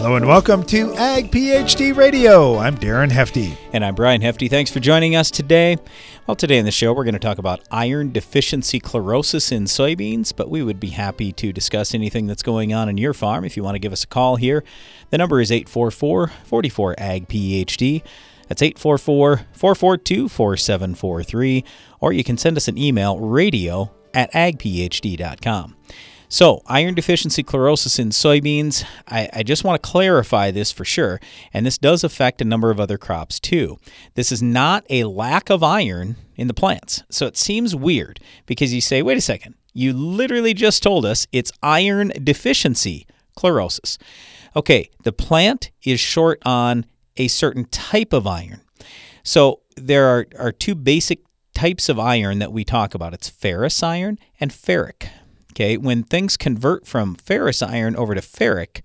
Hello and welcome to Ag PhD Radio. I'm Darren Hefty. And I'm Brian Hefty. Thanks for joining us today. Well, today in the show, we're going to talk about iron deficiency chlorosis in soybeans, but we would be happy to discuss anything that's going on in your farm if you want to give us a call here. The number is 844 44 Ag PhD. That's 844 442 4743, or you can send us an email radio at agphd.com. So, iron deficiency chlorosis in soybeans, I, I, just want to clarify this for sure, and this does affect a number of other crops too. This is not a lack of iron in the plants. So, it seems weird because you say, wait a second, you literally just told us it's iron deficiency chlorosis. Okay, the plant is short on a certain type of iron. So, there are, are two basic types of iron that we talk about it's ferrous iron and ferric Okay, when things convert from ferrous iron over to ferric,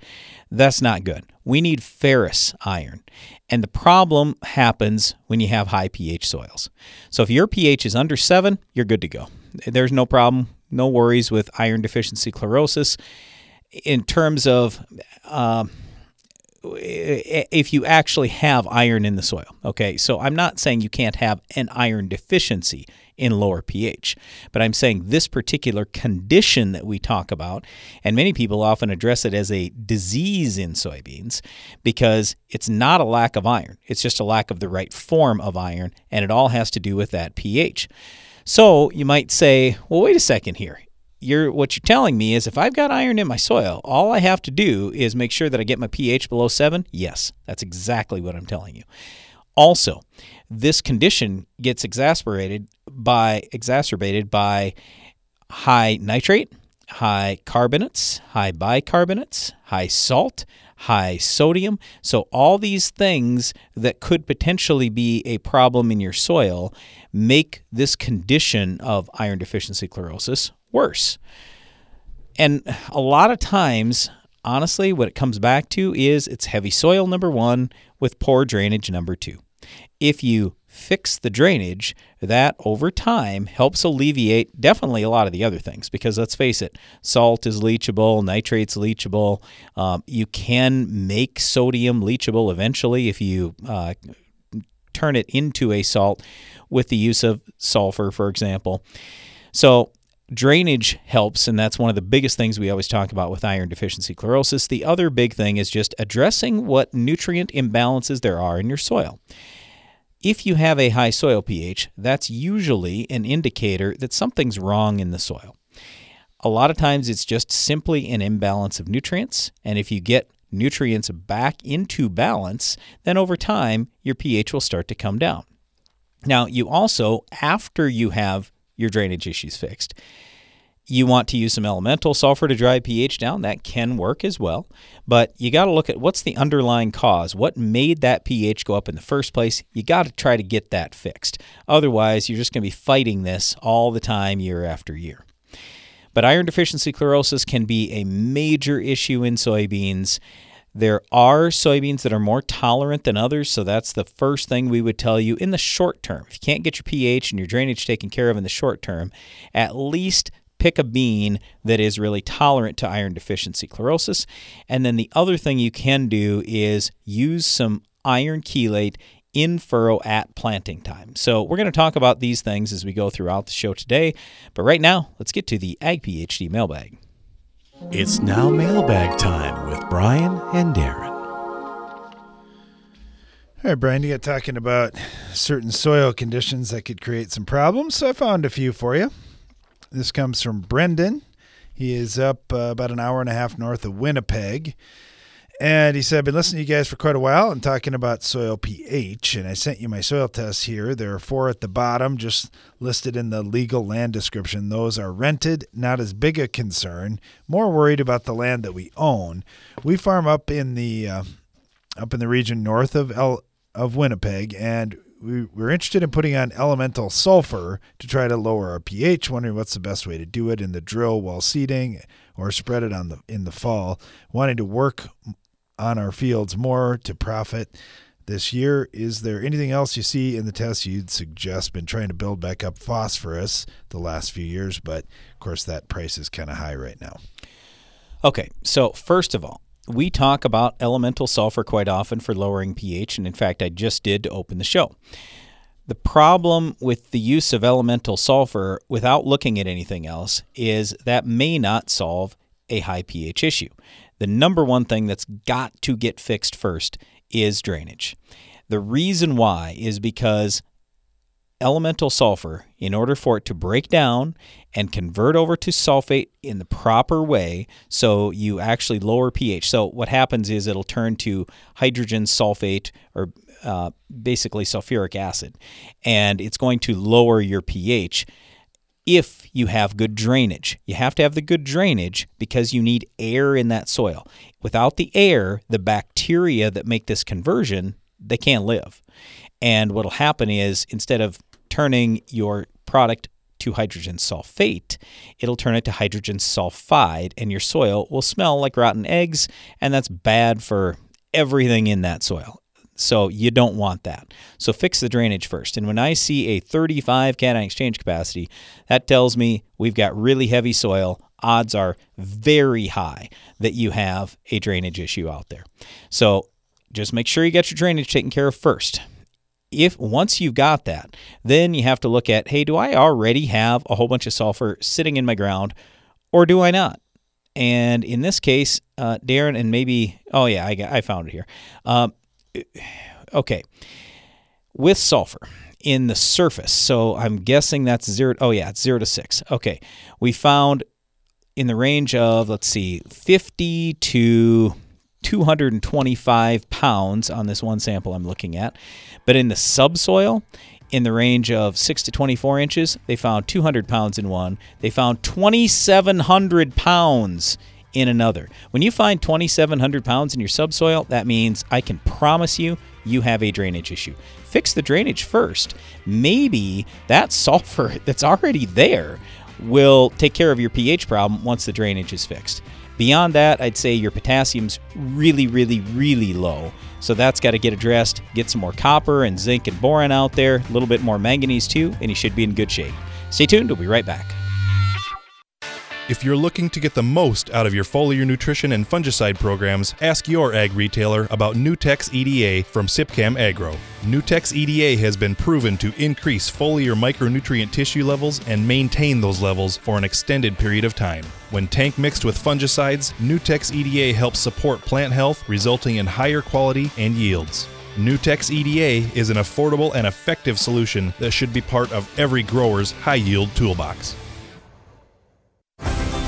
that's not good. We need ferrous iron. And the problem happens when you have high pH soils. So if your pH is under 7, you're good to go. There's no problem, no worries with iron deficiency chlorosis. In terms of uh, if you actually have iron in the soil. Okay, so I'm not saying you can't have an iron deficiency in lower pH. But I'm saying this particular condition that we talk about, and many people often address it as a disease in soybeans because it's not a lack of iron, it's just a lack of the right form of iron, and it all has to do with that pH. So you might say, well, wait a second here. You're, what you're telling me is if I've got iron in my soil, all I have to do is make sure that I get my pH below 7. Yes, that's exactly what I'm telling you. Also, this condition gets exacerbated by exacerbated by high nitrate, high carbonates, high bicarbonates, high salt, high sodium. So all these things that could potentially be a problem in your soil make this condition of iron deficiency chlorosis worse. And a lot of times honestly, what it comes back to is it's heavy soil, number one, with poor drainage, number two if you fix the drainage, that over time helps alleviate definitely a lot of the other things. Because let's face it, salt is leachable, nitrate's leachable. Um, you can make sodium leachable eventually if you uh, turn it into a salt with the use of sulfur, for example. So, drainage helps, and that's one of the biggest things we always talk about with iron deficiency chlorosis. The other big thing is just addressing what nutrient imbalances there are in your soil. If you have a high soil pH, that's usually an indicator that something's wrong in the soil. A lot of times it's just simply an imbalance of nutrients, and if you get nutrients back into balance, then over time your pH will start to come down. Now, you also, after you have your drainage issues fixed, you want to use some elemental sulfur to drive pH down. That can work as well. But you got to look at what's the underlying cause. What made that pH go up in the first place? You got to try to get that fixed. Otherwise, you're just going to be fighting this all the time, year after year. But iron deficiency chlorosis can be a major issue in soybeans. There are soybeans that are more tolerant than others, so that's the first thing we would tell you in the short term. If you can't get your pH and your drainage taken care of in the short term, at least pick a bean that is really tolerant to iron deficiency chlorosis. And then the other thing you can do is use some iron chelate in furrow at planting time. So we're going to talk about these things as we go throughout the show today. But right now, let's get to the Ag PhD mailbag. It's now mailbag time with Brian and Darren. All right, Brian, you got talking about certain soil conditions that could create some problems. So I found a few for you. This comes from Brendan. He is up uh, about an hour and a half north of Winnipeg. And he said, I've been listening to you guys for quite a while and talking about soil pH. And I sent you my soil tests here. There are four at the bottom, just listed in the legal land description. Those are rented, not as big a concern. More worried about the land that we own. We farm up in the uh, up in the region north of El, of Winnipeg, and we were interested in putting on elemental sulfur to try to lower our pH, wondering what's the best way to do it in the drill while seeding or spread it on the in the fall. Wanting to work on our fields more to profit this year. Is there anything else you see in the test you'd suggest? Been trying to build back up phosphorus the last few years, but of course that price is kind of high right now. Okay, so first of all, we talk about elemental sulfur quite often for lowering pH, and in fact, I just did to open the show. The problem with the use of elemental sulfur without looking at anything else is that may not solve a high pH issue. The number one thing that's got to get fixed first is drainage. The reason why is because elemental sulfur, in order for it to break down and convert over to sulfate in the proper way, so you actually lower pH. So, what happens is it'll turn to hydrogen sulfate or uh, basically sulfuric acid, and it's going to lower your pH if you have good drainage. You have to have the good drainage because you need air in that soil. Without the air, the bacteria that make this conversion, they can't live. And what'll happen is instead of turning your product to hydrogen sulfate, it'll turn it to hydrogen sulfide, and your soil will smell like rotten eggs, and that's bad for everything in that soil. So you don't want that. So fix the drainage first. And when I see a 35 cation exchange capacity, that tells me we've got really heavy soil. Odds are very high that you have a drainage issue out there. So just make sure you get your drainage taken care of first. If once you've got that, then you have to look at, hey, do I already have a whole bunch of sulfur sitting in my ground, or do I not? And in this case, uh, Darren, and maybe, oh yeah, I, got, I found it here. Um, okay, with sulfur in the surface. So I'm guessing that's zero. Oh yeah, it's zero to six. Okay, we found in the range of let's see, 50 to 225 pounds on this one sample I'm looking at. But in the subsoil, in the range of 6 to 24 inches, they found 200 pounds in one. They found 2,700 pounds in another. When you find 2,700 pounds in your subsoil, that means I can promise you you have a drainage issue. Fix the drainage first. Maybe that sulfur that's already there will take care of your pH problem once the drainage is fixed. Beyond that, I'd say your potassium's really, really, really low. So that's got to get addressed. Get some more copper and zinc and boron out there, a little bit more manganese too, and you should be in good shape. Stay tuned, we'll be right back. If you're looking to get the most out of your foliar nutrition and fungicide programs, ask your ag retailer about Nutex EDA from Sipcam Agro. Nutex EDA has been proven to increase foliar micronutrient tissue levels and maintain those levels for an extended period of time. When tank mixed with fungicides, Nutex EDA helps support plant health, resulting in higher quality and yields. Nutex EDA is an affordable and effective solution that should be part of every grower's high yield toolbox.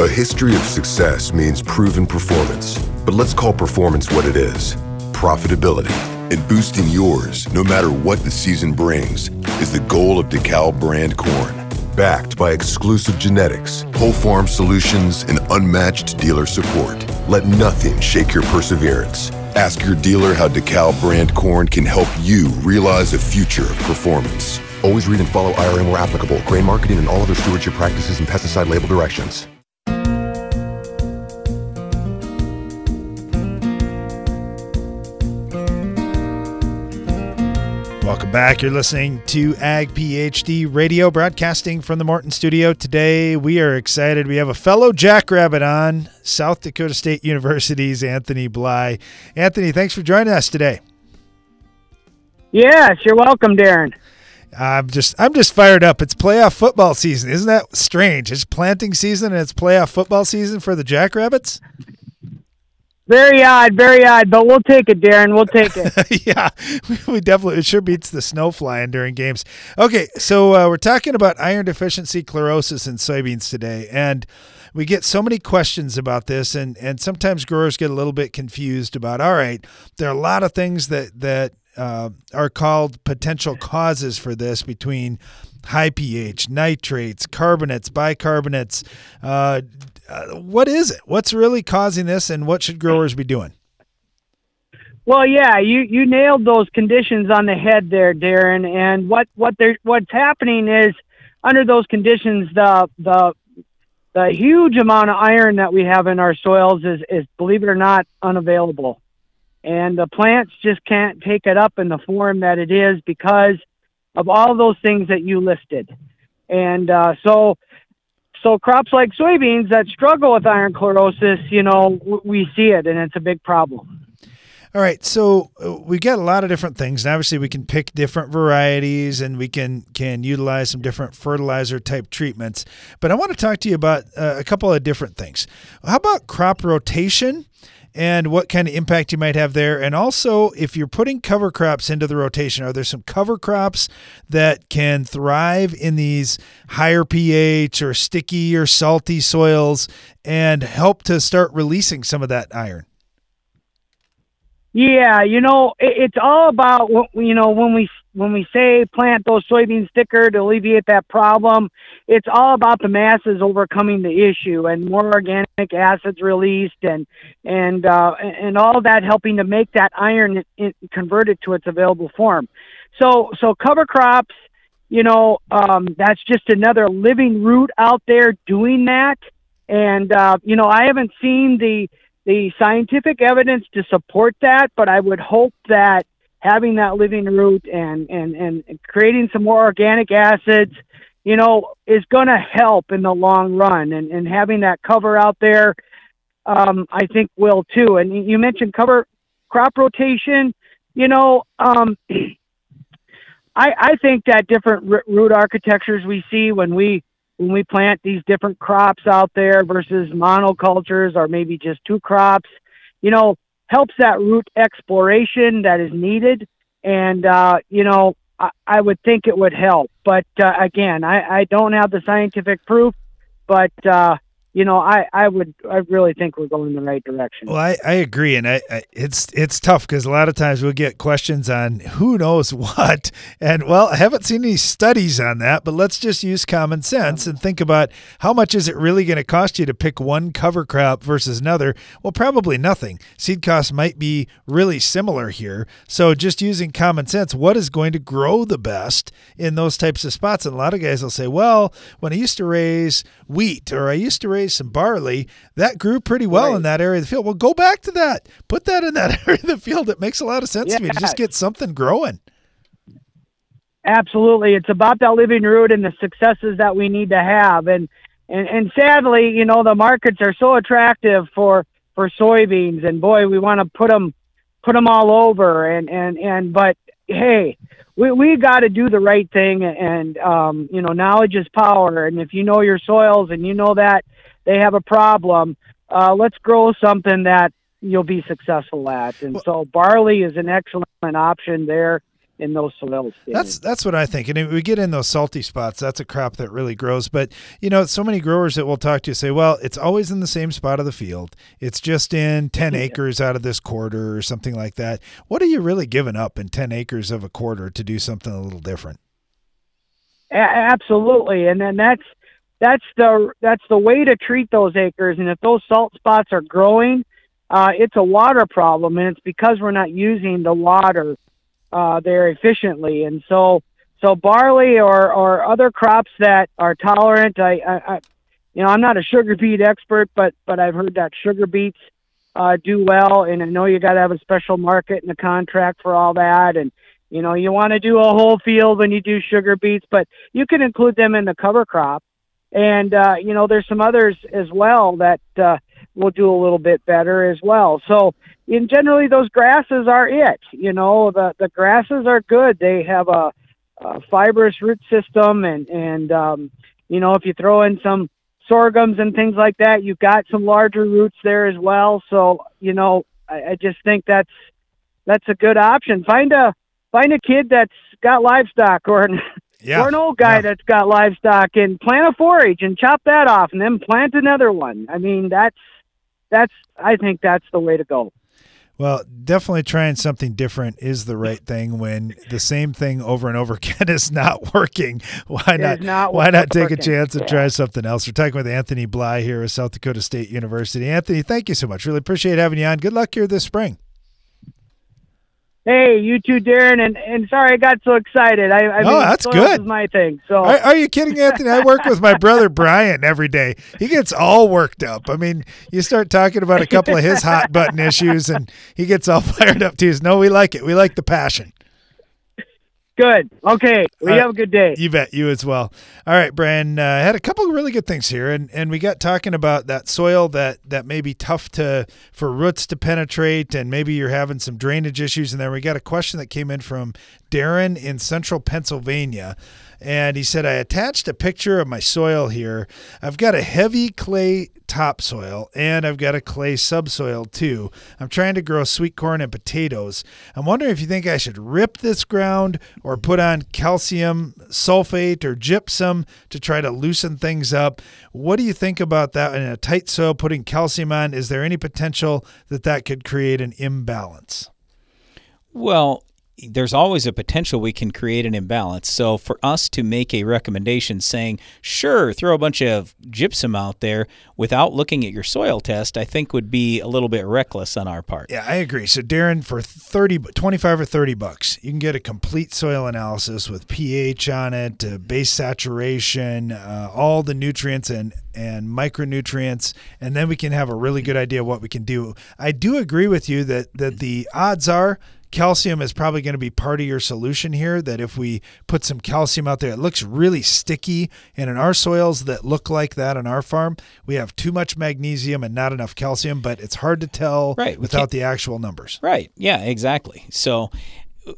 A history of success means proven performance, but let's call performance what it is profitability. And boosting yours, no matter what the season brings, is the goal of DeKalb brand corn. Backed by exclusive genetics, whole farm solutions, and unmatched dealer support. Let nothing shake your perseverance. Ask your dealer how DeKalb brand corn can help you realize a future of performance. Always read and follow IRM where applicable, grain marketing, and all other stewardship practices and pesticide label directions. Welcome back. You're listening to Ag PhD Radio, broadcasting from the Morton Studio. Today, we are excited. We have a fellow jackrabbit on, South Dakota State University's Anthony Bly. Anthony, thanks for joining us today. Yes, you're welcome, Darren. I'm just I'm just fired up. It's playoff football season. Isn't that strange? It's planting season and it's playoff football season for the Jackrabbits. Very odd, very odd, but we'll take it, Darren. We'll take it. yeah, we definitely it sure beats the snow flying during games. Okay, so uh, we're talking about iron deficiency chlorosis in soybeans today, and we get so many questions about this, and and sometimes growers get a little bit confused about. All right, there are a lot of things that that uh, are called potential causes for this between high pH, nitrates, carbonates, bicarbonates. Uh, uh, what is it? What's really causing this, and what should growers be doing? Well, yeah, you you nailed those conditions on the head there, Darren. And what what there what's happening is under those conditions, the the the huge amount of iron that we have in our soils is is believe it or not unavailable, and the plants just can't take it up in the form that it is because of all those things that you listed. And uh, so so crops like soybeans that struggle with iron chlorosis, you know, we see it and it's a big problem. All right, so uh, we got a lot of different things, and obviously we can pick different varieties, and we can can utilize some different fertilizer type treatments. But I want to talk to you about uh, a couple of different things. How about crop rotation? And what kind of impact you might have there. And also, if you're putting cover crops into the rotation, are there some cover crops that can thrive in these higher pH or sticky or salty soils and help to start releasing some of that iron? Yeah, you know, it's all about you know when we when we say plant those soybeans thicker to alleviate that problem, it's all about the masses overcoming the issue and more organic acids released and and uh, and all that helping to make that iron converted to its available form. So so cover crops, you know, um, that's just another living root out there doing that. And uh, you know, I haven't seen the the scientific evidence to support that, but I would hope that having that living root and, and, and creating some more organic acids, you know, is going to help in the long run. And, and having that cover out there, um, I think will too. And you mentioned cover crop rotation. You know, um, I, I think that different root architectures we see when we when we plant these different crops out there versus monocultures or maybe just two crops, you know, helps that root exploration that is needed. And, uh, you know, I, I, would think it would help. But uh, again, I, I don't have the scientific proof, but, uh, you know, I, I would I really think we're going in the right direction. Well, I, I agree, and I, I it's it's tough because a lot of times we'll get questions on who knows what, and well, I haven't seen any studies on that, but let's just use common sense and think about how much is it really going to cost you to pick one cover crop versus another? Well, probably nothing. Seed costs might be really similar here, so just using common sense, what is going to grow the best in those types of spots? And a lot of guys will say, well, when I used to raise wheat or I used to raise some barley, that grew pretty well right. in that area of the field. Well, go back to that. Put that in that area of the field. It makes a lot of sense yeah. to me to just get something growing. Absolutely. It's about that living root and the successes that we need to have. And, and, and sadly, you know, the markets are so attractive for, for soybeans and boy, we want to put them, put them all over. And, and, and, but hey, we we got to do the right thing and um you know knowledge is power and if you know your soils and you know that they have a problem. Uh, let's grow something that you'll be successful at. And well, so barley is an excellent option there in those soils. That's that's what I think. And if we get in those salty spots, that's a crop that really grows. But you know, so many growers that we'll talk to say, well, it's always in the same spot of the field. It's just in ten acres out of this quarter or something like that. What are you really giving up in ten acres of a quarter to do something a little different? A- absolutely, and then that's that's the that's the way to treat those acres. And if those salt spots are growing, uh, it's a water problem, and it's because we're not using the water uh, there efficiently. And so, so barley or or other crops that are tolerant. I, I, I you know, I'm not a sugar beet expert, but but I've heard that sugar beets uh, do well, and I know you got to have a special market and a contract for all that, and you know you want to do a whole field when you do sugar beets, but you can include them in the cover crop and uh, you know there's some others as well that uh, will do a little bit better as well. So in generally those grasses are it. You know the the grasses are good. They have a, a fibrous root system, and and um, you know if you throw in some sorghums and things like that, you've got some larger roots there as well. So you know, I, I just think that's that's a good option. Find a find a kid that's got livestock or an Yeah. or an old guy Yeah. that's got livestock and plant a forage and chop that off and then plant another one. I mean, that's that's I think that's the way to go. Well, definitely trying something different is the right thing when the same thing over and over again is not working. Why not? not why not take a chance and Yeah. try something else? We're talking with Anthony Bly here at South Dakota State University. Anthony, thank you so much. Really appreciate having you on. Good luck here this spring. Hey, you too, Darren, and, and sorry I got so excited. I, I No, mean, that's good. Is my thing. So Are, are you kidding, Anthony? I work with my brother Brian every day. He gets all worked up. I mean, you start talking about a couple of his hot button issues, and he gets all fired up too. No, we like it. We like the passion. Good. Okay, We right. have a good day. You bet. You as well. All right, Brian. Uh, had a couple of really good things here, and, and we got talking about that soil that that may be tough to for roots to penetrate, and maybe you're having some drainage issues. And then we got a question that came in from Darren in Central Pennsylvania, and he said, "I attached a picture of my soil here. I've got a heavy clay topsoil and I've got a clay subsoil too. I'm trying to grow sweet corn and potatoes. I'm wondering if you think I should rip this ground or put on calcium sulfate or gypsum to try to loosen things up. What do you think about that in a tight soil putting calcium on? Is there any potential that that could create an imbalance? Well, there's always a potential we can create an imbalance. So for us to make a recommendation saying, sure, throw a bunch of gypsum out there without looking at your soil test, I think would be a little bit reckless on our part. Yeah, I agree. So Darren, for 30, 25 or 30 bucks, you can get a complete soil analysis with pH on it, uh, base saturation, uh, all the nutrients and, and micronutrients, and then we can have a really good idea what we can do. I do agree with you that, that the odds are calcium is probably going to be part of your solution here. That if we put some calcium out there, it looks really sticky. And in our soils that look like that on our farm, we have too much magnesium and not enough calcium, but it's hard to tell Right, without the actual numbers. Right. Yeah, exactly. So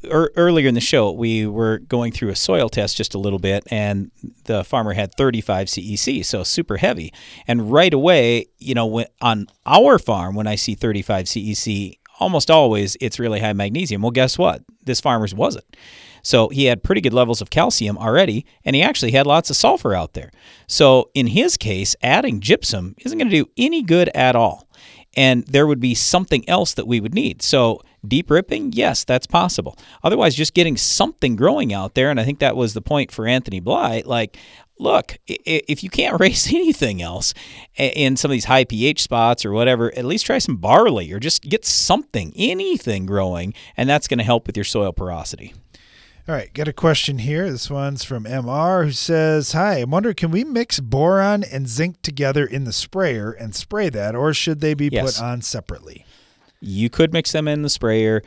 er, earlier in the show, we were going through a soil test just a little bit, and the farmer had 35 CEC, so super heavy. And right away, you know, when, on our farm, when I see 35 CEC, almost always it's really high magnesium. Well, guess what? This farmer's wasn't. So he had pretty good levels of calcium already, and he actually had lots of sulfur out there. So in his case, adding gypsum isn't going to do any good at all. And there would be something else that we would need. So deep ripping, yes, that's possible. Otherwise, just getting something growing out there, and I think that was the point for Anthony Bly. Like, look, if you can't raise anything else in some of these high pH spots or whatever, at least try some barley or just get something, anything growing, and that's going to help with your soil porosity. All right, got a question here. This one's from MR who says, Hi, I'm wondering, can we mix boron and zinc together in the sprayer and spray that, or should they be Yes. put on separately? You could mix them in the sprayer,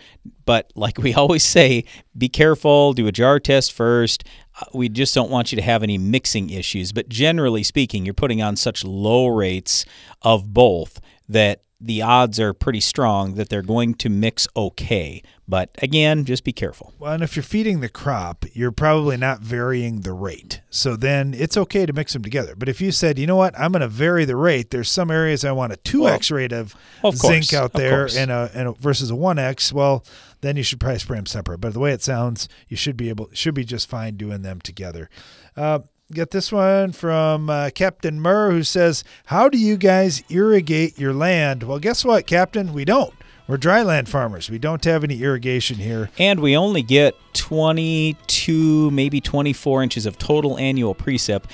but like we always say, be careful, do a jar test first. Uh, We just don't want you to have any mixing issues. But generally speaking, you're putting on such low rates of both that the odds are pretty strong that they're going to mix okay. But again, just be careful. Well, and if you're feeding the crop, you're probably not varying the rate. So then it's okay to mix them together. But if you said, you know what, I'm going to vary the rate, there's some areas I want a 2x rate of, Of zinc course, out there and a, and a versus a 1x, well, then you should probably spray them separate. But the way it sounds, you should be able should be just fine doing them together. Uh, Get this one from uh, Captain Murr, who says, "How do you guys irrigate your land?" Well, guess what, Captain? We don't. We're dryland farmers. We don't have any irrigation here. And we only get 22, maybe 24 inches of total annual precip.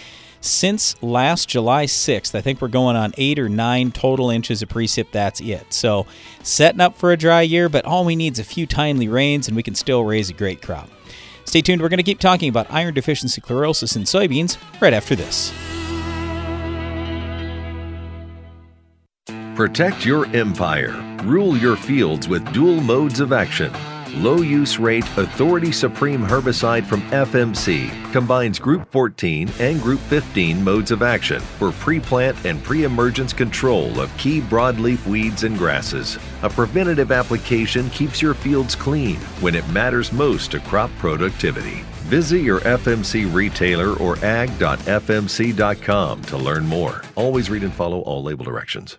Since last July 6th, I think we're going on eight or nine total inches of precip. That's it. So, setting up for a dry year, but all we need is a few timely rains and we can still raise a great crop. Stay tuned. We're going to keep talking about iron deficiency chlorosis in soybeans right after this. Protect your empire. Rule your fields with dual modes of action. Low use rate Authority Supreme herbicide from FMC combines Group 14 and Group 15 modes of action for pre plant and pre emergence control of key broadleaf weeds and grasses. A preventative application keeps your fields clean when it matters most to crop productivity. Visit your FMC retailer or ag.fmc.com to learn more. Always read and follow all label directions.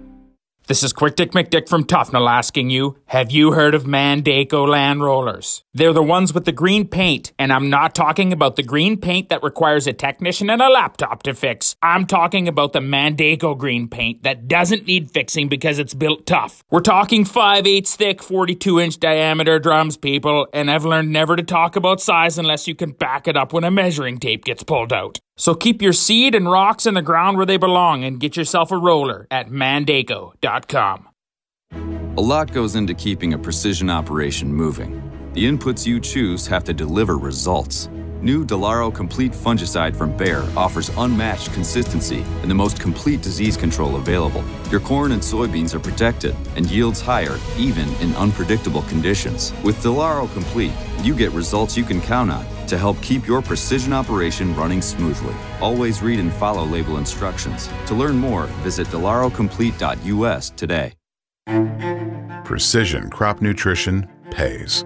This is Quick Dick McDick from Tuffnell asking you, have you heard of Mandako land rollers? They're the ones with the green paint, and I'm not talking about the green paint that requires a technician and a laptop to fix. I'm talking about the Mandako green paint that doesn't need fixing because it's built tough. We're talking 5 8 thick, 42 inch diameter drums, people, and I've learned never to talk about size unless you can back it up when a measuring tape gets pulled out. So keep your seed and rocks in the ground where they belong and get yourself a roller at mandako.com. A lot goes into keeping a precision operation moving. The inputs you choose have to deliver results. New Delaro Complete Fungicide from Bayer offers unmatched consistency and the most complete disease control available. Your corn and soybeans are protected and yields higher even in unpredictable conditions. With Delaro Complete, you get results you can count on to help keep your precision operation running smoothly. Always read and follow label instructions. To learn more, visit delarocomplete.us today. Precision crop nutrition pays.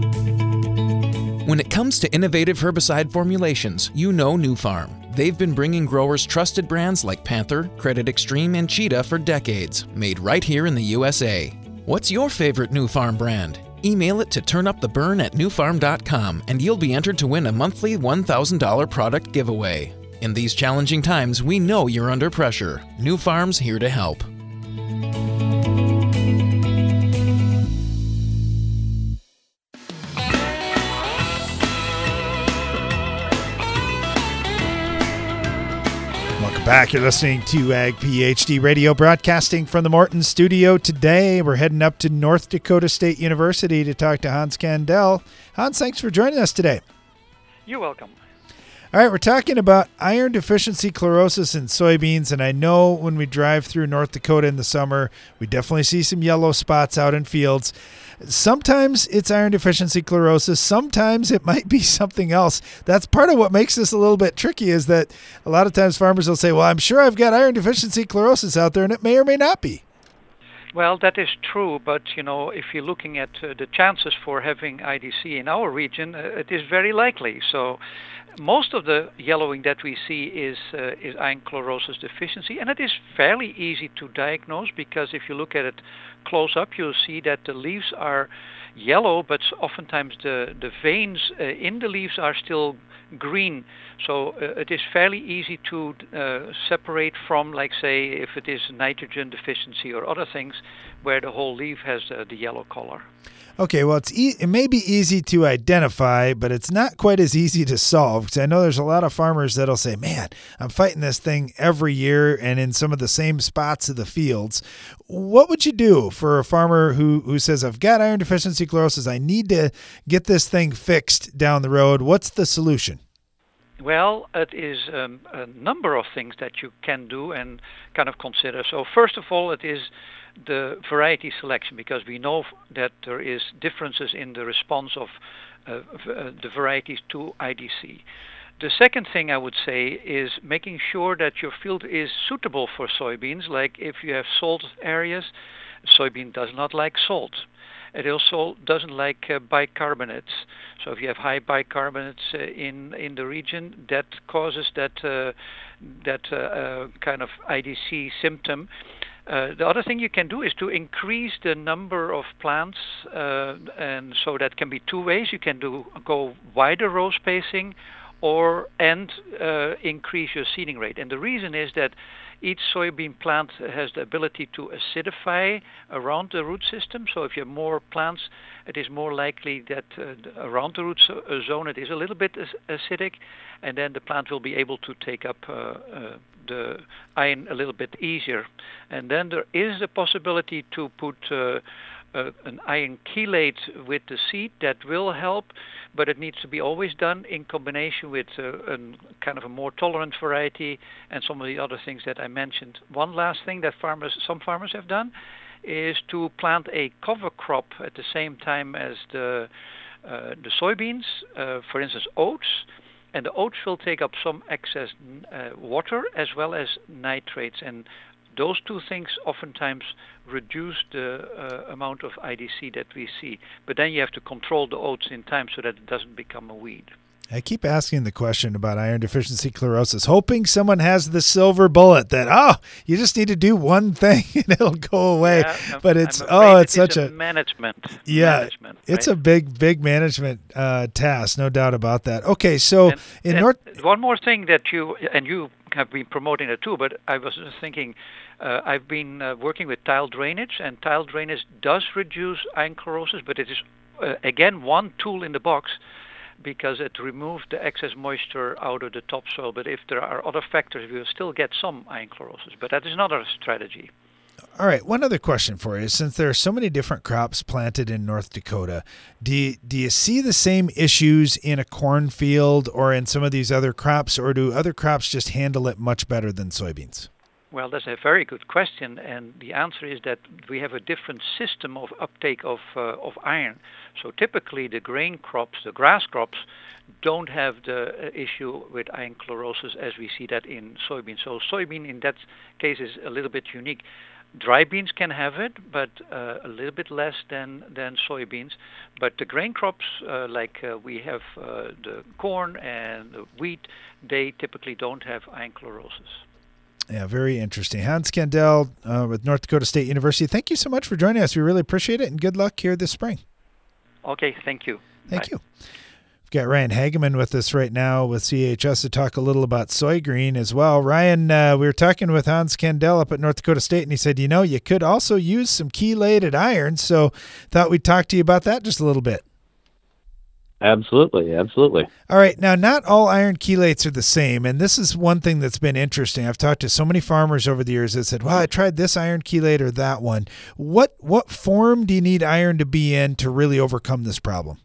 When it comes to innovative herbicide formulations, you know Nufarm. They've been bringing growers trusted brands like Panther, Credit Extreme, and Cheetah for decades, made right here in the USA. What's your favorite Nufarm brand? Email it to turnuptheburn at nufarm.com and you'll be entered to win a monthly $1,000 product giveaway. In these challenging times, we know you're under pressure. Nufarm's here to help. Back. You're listening to Ag PhD Radio, broadcasting from the Morton studio today. We're heading up to North Dakota State University to talk to Hans Kandel. Hans, thanks for joining us today. You're welcome. All right, we're talking about iron deficiency chlorosis in soybeans, and I know when we drive through North Dakota in the summer, we definitely see some yellow spots out in fields. Sometimes it's iron deficiency chlorosis, sometimes it might be something else. That's part of what makes this a little bit tricky is that a lot of times farmers will say, "Well, I'm sure I've got iron deficiency chlorosis out there," and it may or may not be. Well, that is true, but you know, if you're looking at uh, the chances for having IDC in our region, uh, it is very likely. So, most of the yellowing that we see is uh, is iron chlorosis deficiency, and it is fairly easy to diagnose because if you look at it close up, you'll see that the leaves are yellow, but oftentimes the the veins uh, in the leaves are still green. So uh, it is fairly easy to uh, separate from, like say, if it is nitrogen deficiency or other things, where the whole leaf has uh, the yellow color. Okay, well, it's e- it may be easy to identify, but it's not quite as easy to solve. Because I know there's a lot of farmers that'll say, "Man, I'm fighting this thing every year and in some of the same spots of the fields." What would you do for a farmer who who says, "I've got iron deficiency chlorosis. I need to get this thing fixed down the road." What's the solution? Well, it is um, a number of things that you can do and kind of consider. So, first of all, it is the variety selection because we know that there is differences in the response of uh, uh, the varieties to IDC. The second thing I would say is making sure that your field is suitable for soybeans. Like if you have salt areas, soybean does not like salt. It also doesn't like uh, bicarbonates. So if you have high bicarbonates uh, in in the region, that causes that uh, that uh, uh, kind of IDC symptom. Uh, the other thing you can do is to increase the number of plants, and so that can be two ways. You can do go wider row spacing, or and increase your seeding rate. And the reason is that each soybean plant has the ability to acidify around the root system. So if you have more plants, it is more likely that uh, around the root uh, zone it is a little bit acidic, and then the plant will be able to take up uh, uh, the iron a little bit easier. And then there is a possibility to put uh, an iron chelate with the seed that will help, but it needs to be always done in combination with uh, a kind of a more tolerant variety and some of the other things that I mentioned. One last thing that farmers, some farmers have done, is to plant a cover crop at the same time as the uh, the soybeans, uh, for instance, oats, and the oats will take up some excess uh, water as well as nitrates and those two things oftentimes reduce the uh, amount of IDC that we see. But then you have to control the oats in time so that it doesn't become a weed. I keep asking the question about iron deficiency chlorosis, hoping someone has the silver bullet that oh, you just need to do one thing and it'll go away. Yeah, but it's oh, it's it such a, management. Yeah, management, it's a big, big management uh, task, no doubt about that. Okay, so and, in and North, one more thing that you and you have been promoting it too, but I was just thinking. Uh, I've been uh, working with tile drainage, and tile drainage does reduce iron chlorosis, but it is uh, again one tool in the box because it removes the excess moisture out of the topsoil. But if there are other factors, we will still get some iron chlorosis. But that is another strategy. All right, one other question for you. Since there are so many different crops planted in North Dakota, do you, do you see the same issues in a cornfield or in some of these other crops, or do other crops just handle it much better than soybeans? Well, that's a very good question, and the answer is that we have a different system of uptake of uh, of iron. So typically, the grain crops, the grass crops, don't have the uh, issue with iron chlorosis as we see that in soybean. So soybean in that case is a little bit unique. Dry beans can have it, but uh, a little bit less than, than soybeans. But the grain crops, uh, like uh, we have uh, the corn and the wheat, they typically don't have chlorosis. Yeah, very interesting. Hans Kandel uh, with North Dakota State University. Thank you so much for joining us. We really appreciate it, and good luck here this spring. Okay, thank you. Thank Bye. you. Got Ryan Hageman with us right now with CHS to talk a little about Soygreen as well. Ryan, uh, we were talking with Hans Kandel up at North Dakota State, and he said, you know, you could also use some chelated iron. So thought we'd talk to you about that just a little bit. Absolutely, absolutely. All right, now not all iron chelates are the same, and this is one thing that's been interesting. I've talked to so many farmers over the years that said, "Well, I tried this iron chelate or that one." What what form do you need iron to be in to really overcome this problem?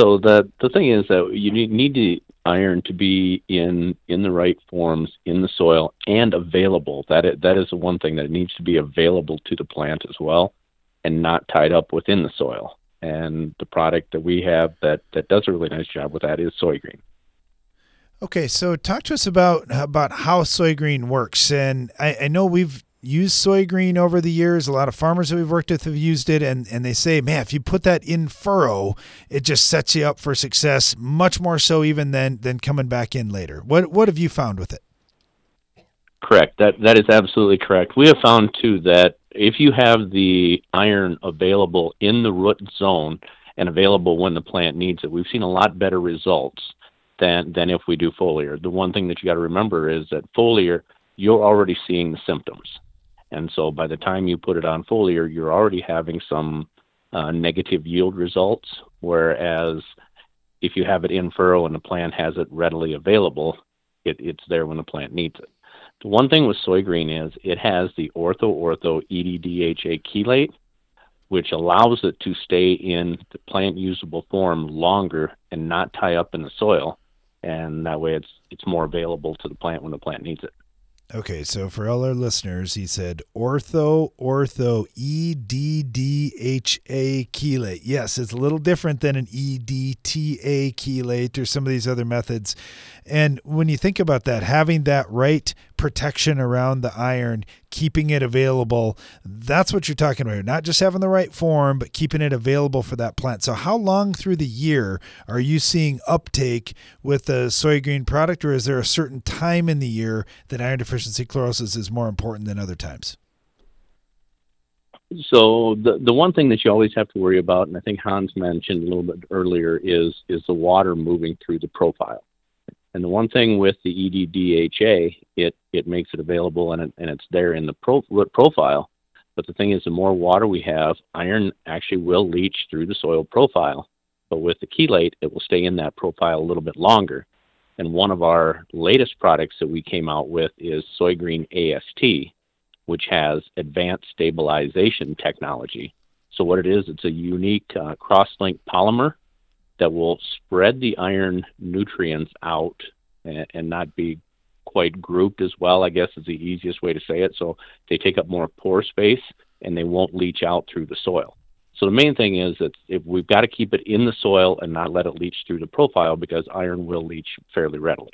So the the thing is that you need, need the iron to be in in the right forms in the soil and available. That is, that is the one thing that it needs to be available to the plant as well, and not tied up within the soil and the product that we have that that does a really nice job with that is Soygreen. Okay, so talk to us about about how Soygreen works. And I, I know we've used Soygreen over the years. A lot of farmers that we've worked with have used it, and and they say, man, if you put that in furrow, it just sets you up for success, much more so even than than coming back in later. What what have you found with it? Correct. That that is absolutely correct. We have found too that if you have the iron available in the root zone and available when the plant needs it, we've seen a lot better results than than if we do foliar. The one thing that you got to remember is that foliar, you're already seeing the symptoms, and so by the time you put it on foliar, you're already having some uh, negative yield results. Whereas if you have it in furrow and the plant has it readily available, it, it's there when the plant needs it. The one thing with Soygreen is it has the ortho-ortho EDDHA chelate, which allows it to stay in the plant usable form longer and not tie up in the soil, and that way it's it's more available to the plant when the plant needs it. Okay, so for all our listeners, he said ortho, ortho, E D D H A chelate. Yes, it's a little different than an E D T A chelate or some of these other methods. And when you think about that, having that right protection around the iron, keeping it available, that's what you're talking about. Not just having the right form, but keeping it available for that plant. So, how long through the year are you seeing uptake with the Soygreen product, or is there a certain time in the year that iron deficiency chlorosis is more important than other times? So the the one thing that you always have to worry about, and I think Hans mentioned a little bit earlier, is is the water moving through the profile. And the one thing with the EDDHA, it it makes it available and it, and it's there in the pro, profile. But the thing is, the more water we have, iron actually will leach through the soil profile. But with the chelate, it will stay in that profile a little bit longer. And one of our latest products that we came out with is Soygreen AST, which has advanced stabilization technology. So what it is, it's a unique uh, cross-linked polymer that will spread the iron nutrients out and, and not be quite grouped as well, I guess is the easiest way to say it. So they take up more pore space and they won't leach out through the soil. So the main thing is that if we've got to keep it in the soil and not let it leach through the profile because iron will leach fairly readily.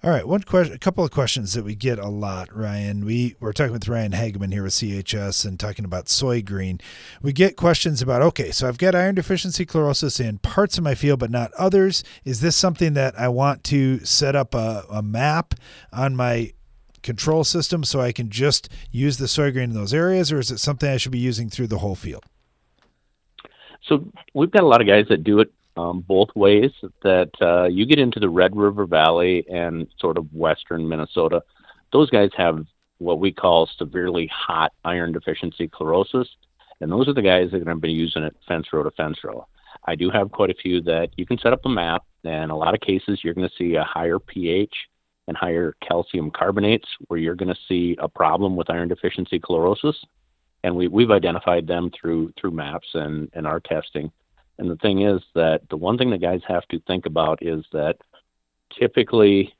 All right, one question, a couple of questions that we get a lot, Ryan. We we're talking with Ryan Hageman here with CHS and talking about Soygreen. We get questions about okay, so I've got iron deficiency chlorosis in parts of my field, but not others. Is this something that I want to set up a, a map on my control system so I can just use the Soygreen in those areas, or is it something I should be using through the whole field? So we've got a lot of guys that do it um, both ways. That uh, you get into the Red River Valley and sort of western Minnesota, those guys have what we call severely hot iron deficiency chlorosis, and those are the guys that are going to be using it fence row to fence row. I do have quite a few that you can set up a map, and a lot of cases you're going to see a higher pH and higher calcium carbonates where you're going to see a problem with iron deficiency chlorosis. And we, we've identified them through through maps and, and our testing. And the thing is that the one thing that guys have to think about is that typically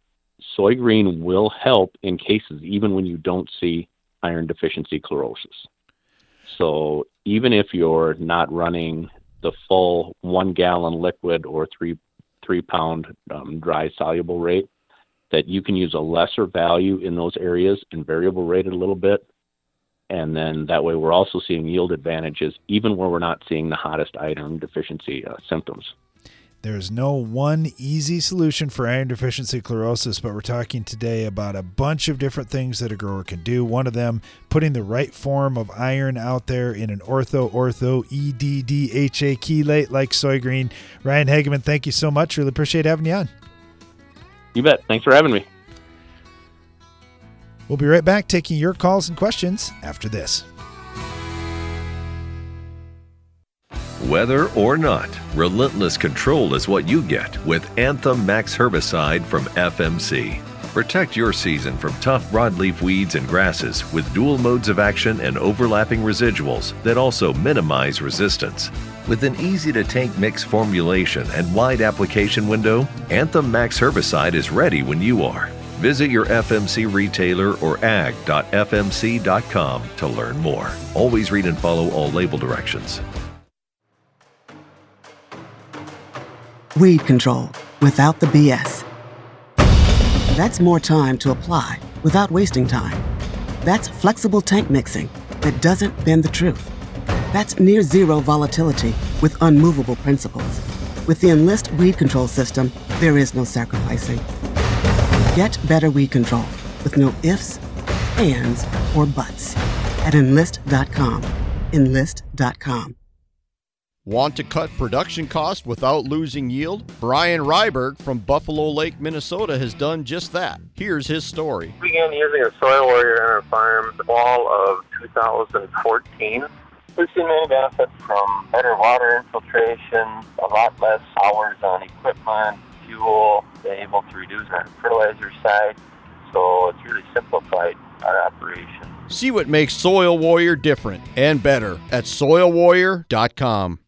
Soygreen will help in cases even when you don't see iron deficiency chlorosis. So even if you're not running the full one gallon liquid or three three pound um, dry soluble rate, that you can use a lesser value in those areas and variable rate it a little bit and then that way we're also seeing yield advantages even where we're not seeing the hottest iron deficiency uh, symptoms. There's no one easy solution for iron deficiency chlorosis, but we're talking today about a bunch of different things that a grower can do. One of them, putting the right form of iron out there in an ortho, ortho, EDDHA chelate like Soygreen. Ryan Hageman, thank you so much. Really appreciate having you on. You bet. Thanks for having me. We'll be right back taking your calls and questions after this. Whether or not, relentless control is what you get with Anthem Max Herbicide from FMC. Protect your season from tough broadleaf weeds and grasses with dual modes of action and overlapping residuals that also minimize resistance. With an easy to take mix formulation and wide application window, Anthem Max Herbicide is ready when you are. Visit your FMC retailer or ag.fmc.com to learn more. Always read and follow all label directions. Weed control without the BS. That's more time to apply without wasting time. That's flexible tank mixing that doesn't bend the truth. That's near zero volatility with unmovable principles. With the Enlist weed control system, there is no sacrificing. Get better weed control with no ifs, ands, or buts at enlist.com. Enlist.com. Want to cut production costs without losing yield? Brian Ryberg from Buffalo Lake, Minnesota has done just that. Here's his story. We began using a soil warrior on our farm the fall of 2014. We've seen many benefits from better water infiltration, a lot less hours on equipment, fuel, been able to reduce our fertilizer side. So it's really simplified our operation. See what makes Soil Warrior different and better at soilwarrior.com.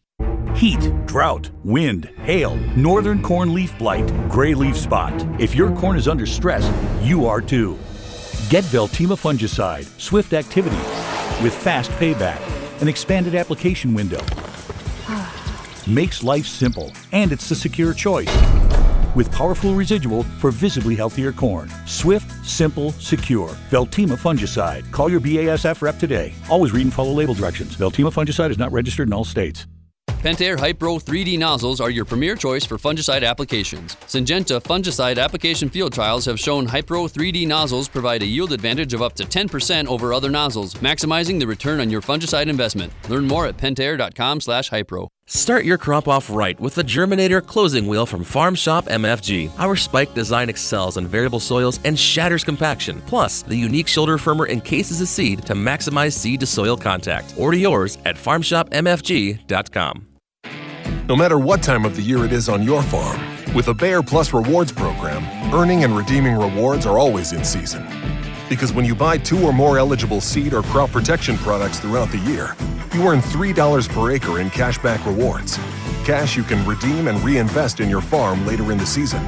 Heat, drought, wind, hail, northern corn leaf blight, gray leaf spot. If your corn is under stress, you are too. Get Veltima fungicide, swift activity, with fast payback, an expanded application window. Makes life simple, and it's the secure choice with powerful residual for visibly healthier corn. Swift, simple, secure. Veltima fungicide. Call your BASF rep today. Always read and follow label directions. Veltima fungicide is not registered in all states. Pentair Hypro 3D nozzles are your premier choice for fungicide applications. Syngenta fungicide application field trials have shown Hypro 3D nozzles provide a yield advantage of up to 10% over other nozzles, maximizing the return on your fungicide investment. Learn more at pentair.com/hypro. Start your crop off right with the Germinator closing wheel from Farm Shop MFG. Our spike design excels in variable soils and shatters compaction. Plus, the unique shoulder firmer encases a seed to maximize seed to soil contact. Order yours at farmshopmfg.com. No matter what time of the year it is on your farm, with a Bayer Plus Rewards program, earning and redeeming rewards are always in season. Because when you buy two or more eligible seed or crop protection products throughout the year, you earn $3 per acre in cashback rewards. Cash you can redeem and reinvest in your farm later in the season.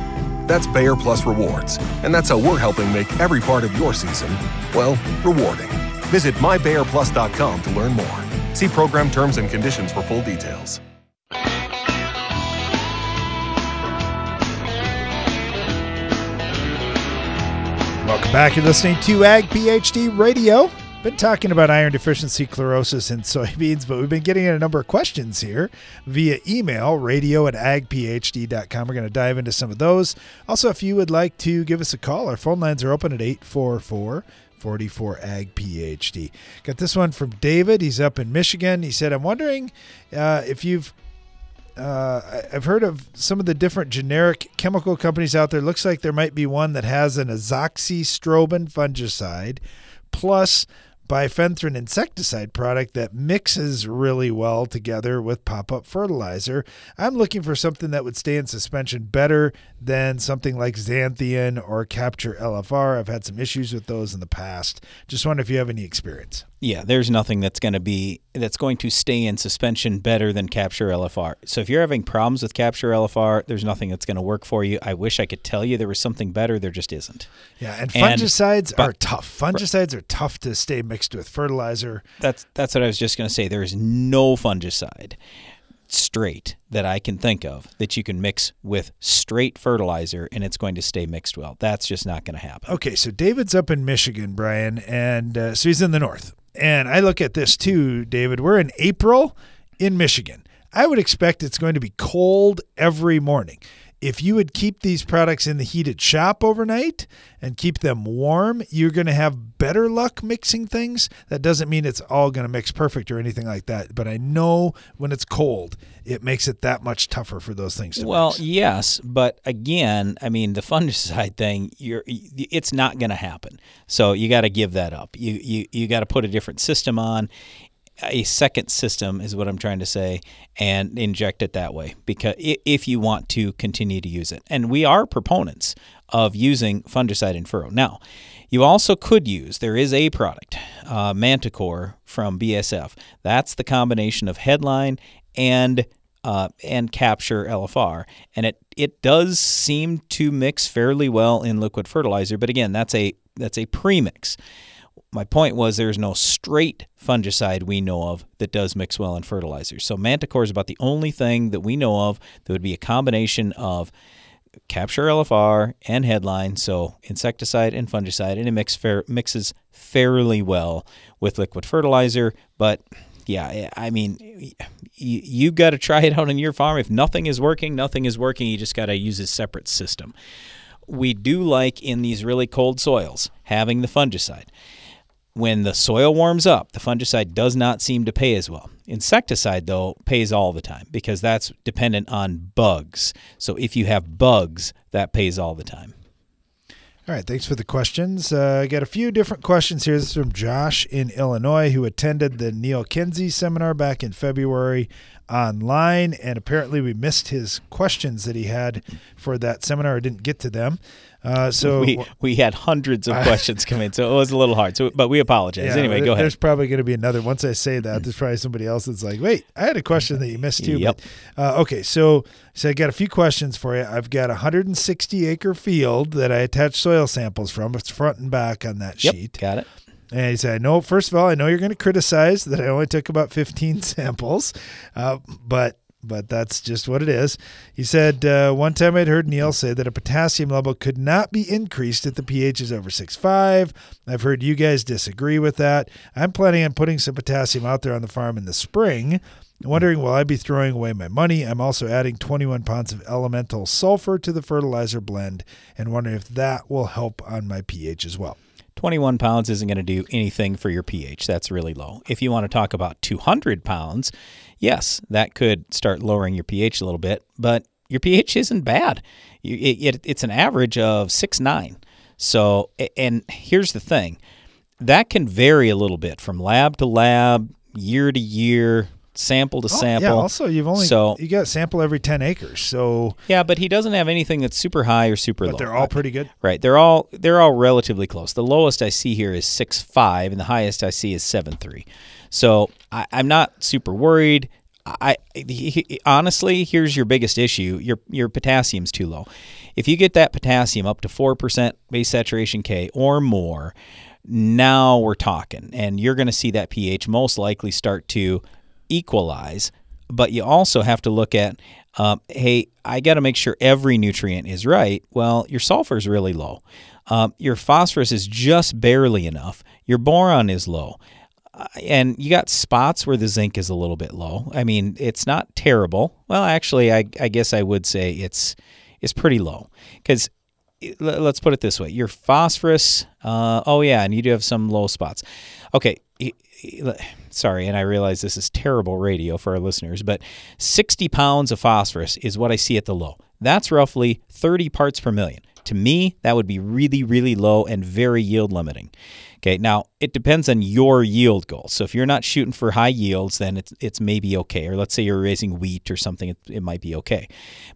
That's Bayer Plus Rewards, and that's how we're helping make every part of your season, well, rewarding. Visit mybayerplus.com to learn more. See program terms and conditions for full details. Welcome back. You're listening to Ag PhD Radio. Been talking about iron deficiency chlorosis in soybeans, but we've been getting a number of questions here via email, radio at agphd.com. We're going to dive into some of those. Also, if you would like to give us a call, our phone lines are open at 844 44 Ag PhD. Got this one from David. He's up in Michigan. He said, I'm wondering uh, if you've uh, I've heard of some of the different generic chemical companies out there. Looks like there might be one that has an azoxystrobin fungicide plus bifenthrin insecticide product that mixes really well together with pop-up fertilizer. I'm looking for something that would stay in suspension better than something like Xanthion or Capture LFR. I've had some issues with those in the past. Just wonder if you have any experience. Yeah, there's nothing that's going to be that's going to stay in suspension better than Capture LFR. So if you're having problems with Capture LFR, there's nothing that's going to work for you. I wish I could tell you there was something better. There just isn't. Yeah, and fungicides and, are tough. Fungicides are tough to stay mixed with fertilizer. That's that's what I was just going to say. There is no fungicide straight that I can think of that you can mix with straight fertilizer and it's going to stay mixed well. That's just not going to happen. Okay, so David's up in Michigan, Brian, and uh, so he's in the north. And I look at this too, David. We're in April in Michigan. I would expect it's going to be cold every morning if you would keep these products in the heated shop overnight and keep them warm, you're going to have better luck mixing things. That doesn't mean it's all going to mix perfect or anything like that, but I know when it's cold, it makes it that much tougher for those things to mix. well, mix. yes, but again, I mean the fungicide thing, you're it's not going to happen. So you got to give that up. You you you got to put a different system on a second system is what I'm trying to say and inject it that way because if you want to continue to use it. And we are proponents of using fungicide in furrow. Now you also could use there is a product uh, manticore from BSF that's the combination of headline and uh, and capture LFR and it it does seem to mix fairly well in liquid fertilizer but again that's a that's a premix my point was there's no straight fungicide we know of that does mix well in fertilizers. So Manticore is about the only thing that we know of that would be a combination of capture LFR and headline, so insecticide and fungicide, and it mix fair, mixes fairly well with liquid fertilizer. But yeah, I mean, you, you got to try it out on your farm. If nothing is working, nothing is working. You just got to use a separate system. We do like in these really cold soils having the fungicide when the soil warms up, the fungicide does not seem to pay as well. Insecticide, though, pays all the time because that's dependent on bugs. So if you have bugs, that pays all the time. All right, thanks for the questions. Uh, I got a few different questions here. This is from Josh in Illinois, who attended the Neal Kinsey seminar back in February online, and apparently we missed his questions that he had for that seminar. I didn't get to them. Uh, so we we had hundreds of questions come in, so it was a little hard. So, but we apologize. Yeah, anyway, go ahead. There's probably going to be another. Once I say that, there's probably somebody else that's like, "Wait, I had a question that you missed too." Yep. But, uh, okay, so so I got a few questions for you. I've got a 160 acre field that I attached soil samples from. It's front and back on that yep, sheet. Got it. And he said, "I know. First of all, I know you're going to criticize that I only took about 15 samples, uh, but but that's just what it is. He said, uh, one time I'd heard Neal say that a potassium level could not be increased if the pH is over 6.5. I've heard you guys disagree with that. I'm planning on putting some potassium out there on the farm in the spring. Wondering, will I be throwing away my money? I'm also adding 21 pounds of elemental sulfur to the fertilizer blend and wondering if that will help on my pH as well. 21 pounds isn't going to do anything for your pH. That's really low. If you want to talk about 200 pounds, yes, that could start lowering your pH a little bit, but your pH isn't bad. You, it, it, it's an average of six nine. So, and here's the thing that can vary a little bit from lab to lab, year to year, sample to Oh, sample. yeah. Also, you've only so you got sample every ten acres, so yeah, but he doesn't have anything that's super high or super but low. they're all pretty good. Right. They're all they're all relatively close. The lowest I see here is six five, and the highest I see is seven three. So I, I'm not super worried. I he- he- honestly, here's your biggest issue: your your potassium's too low. If you get that potassium up to four percent base saturation K or more, now we're talking, and you're going to see that pH most likely start to equalize. But you also have to look at, um, hey, I got to make sure every nutrient is right. Well, your sulfur is really low. Um, your phosphorus is just barely enough. Your boron is low. And you got spots where the zinc is a little bit low. I mean, it's not terrible. Well, actually, I, I guess I would say it's it's pretty low because let's put it this way: your phosphorus. Uh, oh yeah, and you do have some low spots. Okay, sorry, and I realize this is terrible radio for our listeners, but 60 pounds of phosphorus is what I see at the low. That's roughly 30 parts per million. To me, that would be really, really low and very yield limiting. Okay, now it depends on your yield goal. So if you're not shooting for high yields, then it's it's maybe okay. Or let's say you're raising wheat or something, it, it might be okay.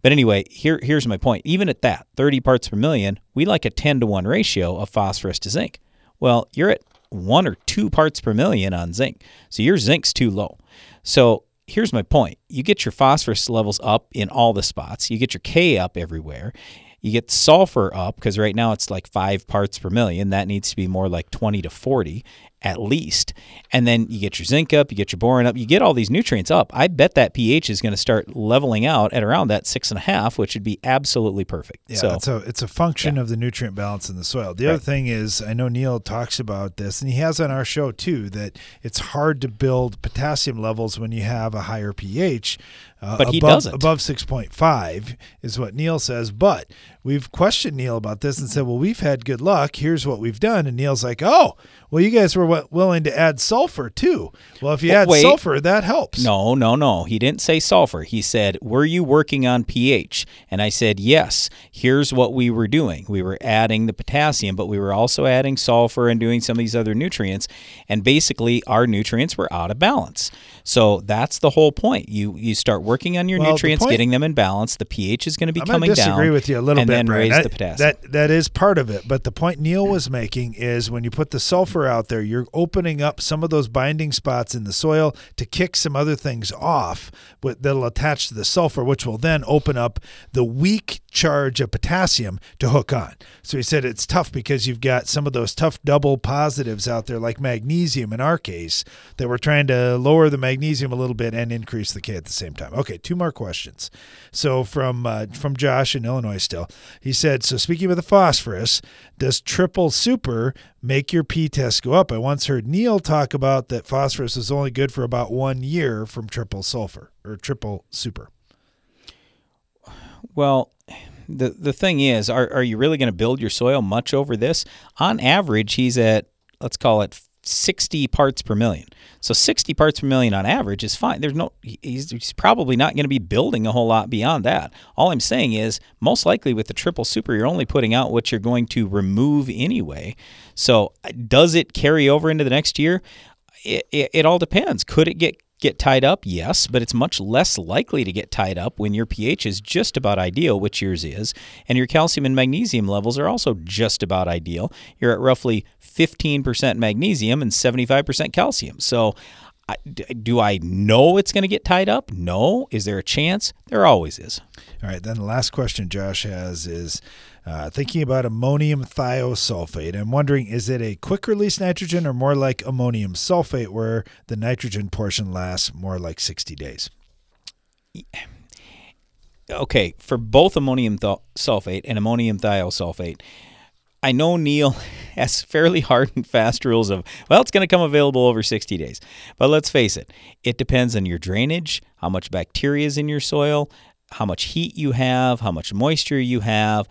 But anyway, here here's my point. Even at that, 30 parts per million, we like a 10 to 1 ratio of phosphorus to zinc. Well, you're at one or two parts per million on zinc. So your zinc's too low. So here's my point. You get your phosphorus levels up in all the spots. You get your K up everywhere. You get sulfur up because right now it's like five parts per million. That needs to be more like 20 to 40 at least. And then you get your zinc up, you get your boron up, you get all these nutrients up. I bet that pH is going to start leveling out at around that six and a half, which would be absolutely perfect. Yeah, so it's a it's a function of the nutrient balance in the soil. The other thing is, I know Neal talks about this, and he has on our show too, that it's hard to build potassium levels when you have a higher pH. Uh, But he above, doesn't. above six point five is what Neal says. But we've questioned Neal about this and said, well, we've had good luck. Here's what we've done, and Neal's like, oh, well, you guys were w- willing to add sulfur too. Well, if you Well, add wait. sulfur, that helps. No, no, no. He didn't say sulfur. He said, Were you working on pH? And I said, Yes. Here's what we were doing. We were adding the potassium, but we were also adding sulfur and doing some of these other nutrients. And basically, our nutrients were out of balance. So that's the whole point. You you start working on your Well, the nutrients, point- getting them in balance. The pH is going to be I'm coming gonna disagree with you a little and bit, then Brian. raise That- the potassium. That that is part of it, but the point Neal was making is when you put the sulfur out there, you're opening up some of those binding spots in the soil to kick some other things off, that'll attach to the sulfur, which will then open up the weak charge of potassium to hook on. So he said it's tough because you've got some of those tough double positives out there, like magnesium in our case, that we're trying to lower the magnesium a little bit and increase the K at the same time. Okay, two more questions. So from uh, from Josh in Illinois, still, he said. So speaking of the phosphorus, does triple super make your P test go up? I once heard Neal talk about that phosphorus is only good for about one year from triple sulfur or triple super. Well, the the thing is, are are you really going to build your soil much over this? On average, he's at let's call it 60 parts per million. So 60 parts per million on average is fine. There's no he's, he's probably not going to be building a whole lot beyond that. All I'm saying is most likely with the triple super you're only putting out what you're going to remove anyway. So uh, does it carry over into the next year? It, it, it all depends. Could it get get tied up? Yes, but it's much less likely to get tied up when your pH is just about ideal, which yours is, and your calcium and magnesium levels are also just about ideal. You're at roughly 15% magnesium and 75% calcium. So, I, do I know it's going to get tied up? No. Is there a chance? There always is. All right, then the last question Josh has is uh, thinking about ammonium thiosulfate. I'm wondering, is it a quick release nitrogen or more like ammonium sulfate, where the nitrogen portion lasts more like 60 days? okay, for both ammonium th- sulfate and ammonium thiosulfate, I know Neal has fairly hard and fast rules of, well, it's going to come available over 60 days. But let's face it, it depends on your drainage, how much bacteria is in your soil, how much heat you have, how much moisture you have,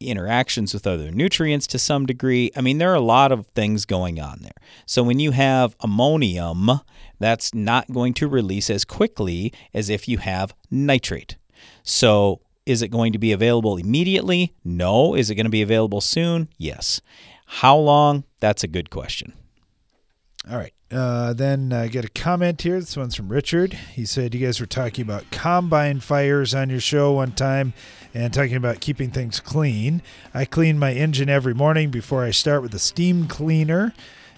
interactions with other nutrients to some degree. I mean, there are a lot of things going on there. So when you have ammonium, that's not going to release as quickly as if you have nitrate. So, is it going to be available immediately? No. Is it going to be available soon? Yes. How long? That's a good question. All right. Uh, then I uh, get a comment here. This one's from Richard. He said, You guys were talking about combine fires on your show one time and talking about keeping things clean. I clean my engine every morning before I start with a steam cleaner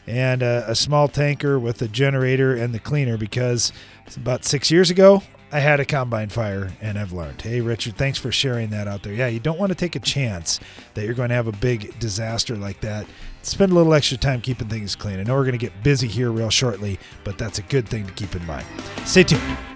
and a, a small tanker with a generator and the cleaner because it's about six years ago, I had a combine fire and I've learned. Hey, Richard, thanks for sharing that out there. Yeah, you don't want to take a chance that you're going to have a big disaster like that. Spend a little extra time keeping things clean. I know we're going to get busy here real shortly, but that's a good thing to keep in mind. Stay tuned.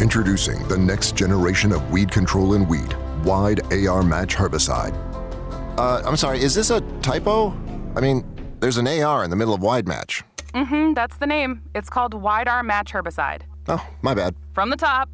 Introducing the next generation of weed control in wheat, Wide AR Match Herbicide. Uh, I'm sorry, is this a typo? I mean, there's an AR in the middle of Wide Match. Mm-hmm, that's the name. It's called Wide R Match Herbicide. Oh, my bad. From the top.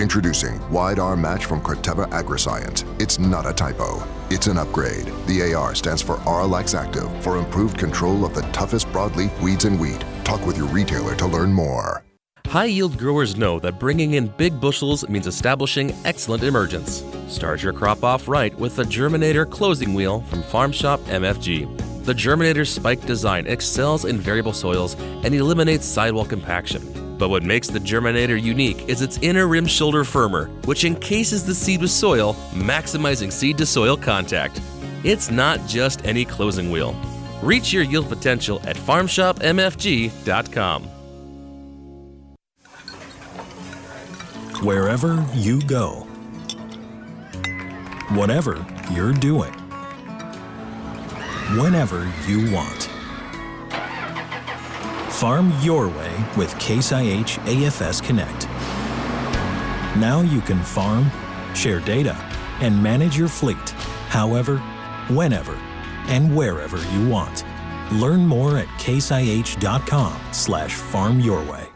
Introducing Wide R Match from Corteva Agriscience. It's not a typo. It's an upgrade. The AR stands for Arylex Active for improved control of the toughest broadleaf weeds in wheat. Talk with your retailer to learn more. High yield growers know that bringing in big bushels means establishing excellent emergence. Start your crop off right with the Germinator closing wheel from Farm Shop MFG. The Germinator's spike design excels in variable soils and eliminates sidewall compaction. But what makes the Germinator unique is its inner rim shoulder firmer, which encases the seed with soil, maximizing seed to soil contact. It's not just any closing wheel. Reach your yield potential at farmshopmfg.com. wherever you go, whatever you're doing, whenever you want. Farm your way with Case IH AFS Connect. Now you can farm, share data, and manage your fleet however, whenever, and wherever you want. Learn more at caseih.com slash farm your way.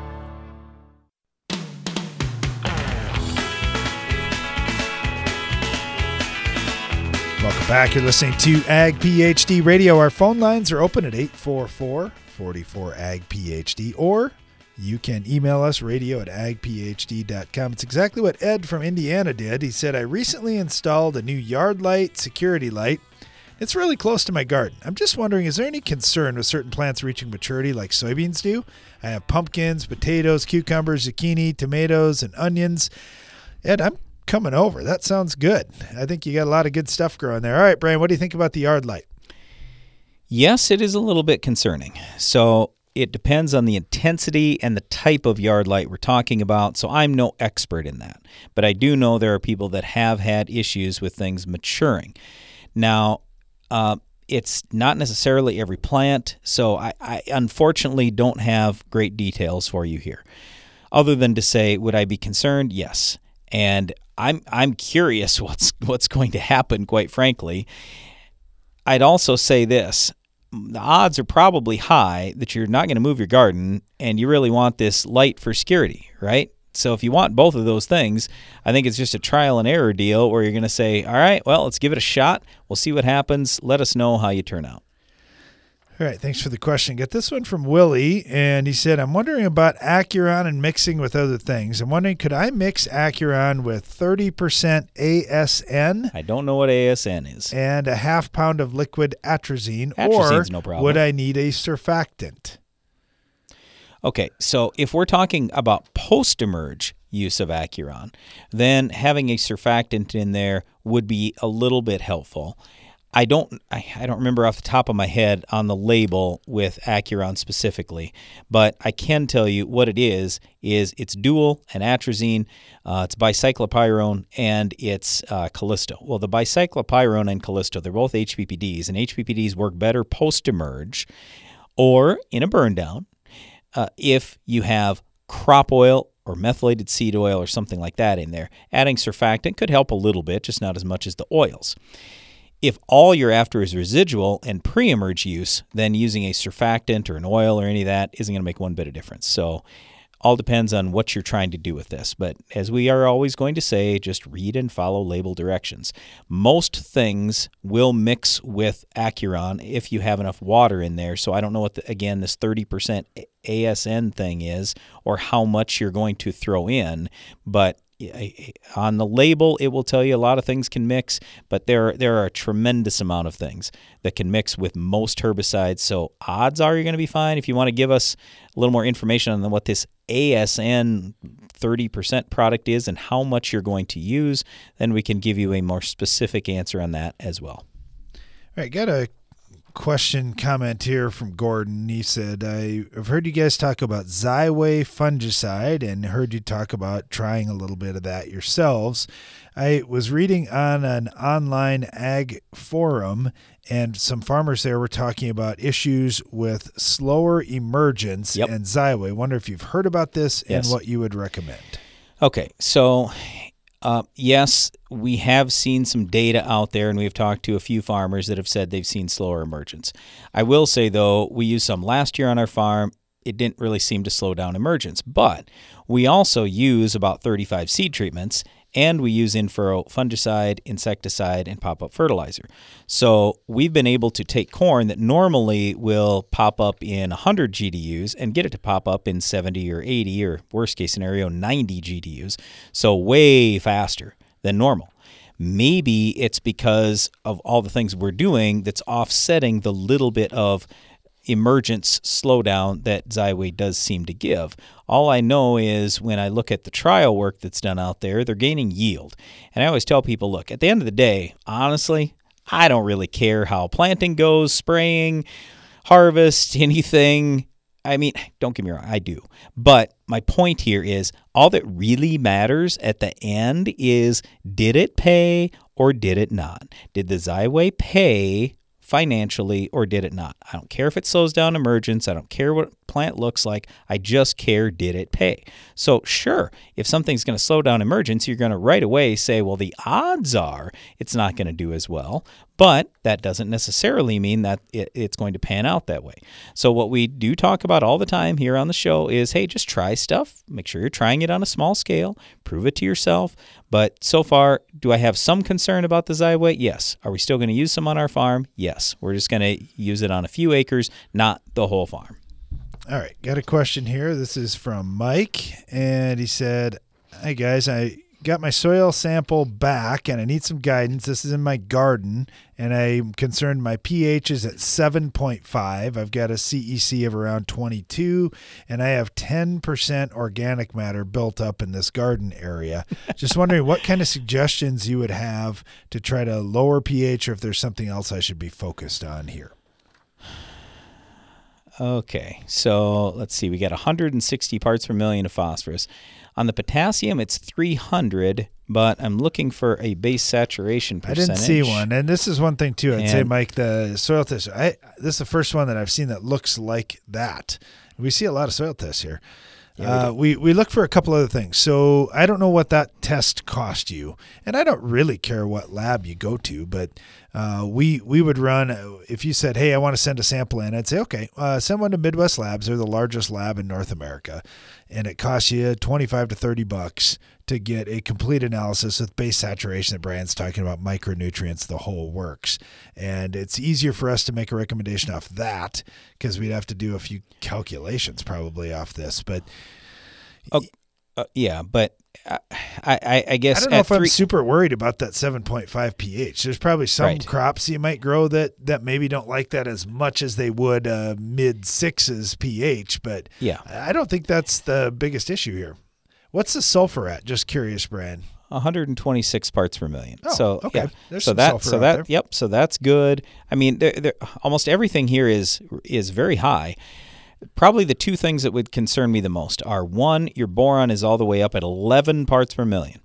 back. You're listening to Ag PhD Radio. Our phone lines are open at 844 44 Ag PhD, or you can email us radio at agphd.com. It's exactly what Ed from Indiana did. He said, I recently installed a new yard light security light. It's really close to my garden. I'm just wondering, is there any concern with certain plants reaching maturity like soybeans do? I have pumpkins, potatoes, cucumbers, zucchini, tomatoes, and onions. Ed, I'm coming over. That sounds good. I think you got a lot of good stuff growing there. All right, Brian, what do you think about the yard light? Yes, it is a little bit concerning. So it depends on the intensity and the type of yard light we're talking about. So I'm no expert in that. But I do know there are people that have had issues with things maturing. Now, uh, it's not necessarily every plant. So I, I unfortunately don't have great details for you here. Other than to say, would I be concerned? Yes. And I'm I'm curious what's what's going to happen. Quite frankly, I'd also say this: the odds are probably high that you're not going to move your garden and you really want this light for security, right? So if you want both of those things, I think it's just a trial and error deal where you're going to say, "All right, well, let's give it a shot. We'll see what happens. Let us know how you turn out." All right, thanks for the question. Got this one from Willie, and he said, I'm wondering about Acuron and mixing with other things. I'm wondering, could I mix Acuron with 30% ASN? I don't know what ASN is. And a half pound of liquid atrazine, Atrazine's or no problem. would I need a surfactant? Okay, so if we're talking about post emerge use of Acuron, then having a surfactant in there would be a little bit helpful. I don't I, I don't remember off the top of my head on the label with Acuron specifically, but I can tell you what it is is it's dual and atrazine, uh, it's bicyclopyrone and it's uh, Callisto. Well, the bicyclopyrone and Callisto, they're both HPPDs, and HPPDs work better post emerge or in a burn down uh, if you have crop oil or methylated seed oil or something like that in there. Adding surfactant could help a little bit, just not as much as the oils. If all you're after is residual and pre emerge use, then using a surfactant or an oil or any of that isn't going to make one bit of difference. So, all depends on what you're trying to do with this. But as we are always going to say, just read and follow label directions. Most things will mix with Acuron if you have enough water in there. So I don't know what, the, again, this 30% ASN thing is or how much you're going to throw in, but on the label it will tell you a lot of things can mix but there there are a tremendous amount of things that can mix with most herbicides. So odds are you're going to be fine. If you want to give us a little more information on what this ASN 30% product is and how much you're going to use then we can give you a more specific answer on that as well. All right got a question comment here from Gordon. He said, I've heard you guys talk about Xyway fungicide and heard you talk about trying a little bit of that yourselves. I was reading on an online ag forum, and some farmers there were talking about issues with slower emergence Yep. and Xyway. Wonder if you've heard about this Yes. and what you would recommend. Okay, so uh, yes, we have seen some data out there, and we've talked to a few farmers that have said they've seen slower emergence. I will say, though, we used some last year on our farm. It didn't really seem to slow down emergence, but we also use about 35 seed treatments, and we use infurrow fungicide, insecticide, and pop up fertilizer. So we've been able to take corn that normally will pop up in 100 GDUs and get it to pop up in 70 or 80 or worst case scenario 90 GDUs. So way faster than normal. Maybe it's because of all the things we're doing that's offsetting the little bit of emergence slowdown that Xyway does seem to give. All I know is when I look at the trial work that's done out there, they're gaining yield. And I always tell people, look, at the end of the day, honestly, I don't really care how planting goes, spraying, harvest, anything. I mean, don't get me wrong, I do. But my point here is all that really matters at the end is did it pay or did it not? Did the Xyway pay financially or did it not? I don't care if it slows down emergence. I don't care what plant looks like. I just care did it pay? So, sure, if something's going to slow down emergence, you're going to right away say, well, the odds are it's not going to do as well. But that doesn't necessarily mean that it's going to pan out that way. So, what we do talk about all the time here on the show is hey, just try stuff. Make sure you're trying it on a small scale, prove it to yourself. But so far, do I have some concern about the Xyway? Yes. Are we still going to use some on our farm? Yes. We're just going to use it on a few acres, not the whole farm. All right, got a question here. This is from Mike, and he said, "Hey guys, I got my soil sample back, and I need some guidance. This is in my garden, and I'm concerned my pH is at 7.5. I've got a CEC of around 22, and I have 10% organic matter built up in this garden area. Just wondering what kind of suggestions you would have to try to lower pH, or if there's something else I should be focused on here." Okay, so let's see. We got 160 parts per million of phosphorus. On the potassium, it's 300, but I'm looking for a base saturation percentage. I didn't see one, and this is one thing too. I'd say, Mike, the soil test. I this is the first one that I've seen that looks like that. We see a lot of soil tests here. Yeah, we uh, we we look for a couple other things. So I don't know what that test cost you, and I don't really care what lab you go to, but Uh, we we would run if you said, "Hey, I want to send a sample in," I'd say, "Okay, uh, send one to Midwest Labs. They're the largest lab in North America, and it costs you twenty five to thirty bucks to get a complete analysis with base saturation that Brian's talking about, micronutrients, the whole works. And it's easier for us to make a recommendation off that because we'd have to do a few calculations probably off this, but." Uh, yeah, but I, I, I guess I don't know if I'm super worried about that 7.5 pH. There's probably some Right. crops you might grow that that maybe don't like that as much as they would uh, mid sixes pH, but Yeah. I don't think that's the biggest issue here. What's the sulfur at? Just curious, Brian. 126 parts per million. Oh, so okay. yeah. There's so that sulfur so that there. yep. So that's good. I mean, there, there, almost everything here is is very high. Probably the two things that would concern me the most are one, your boron is all the way up at 11 parts per million.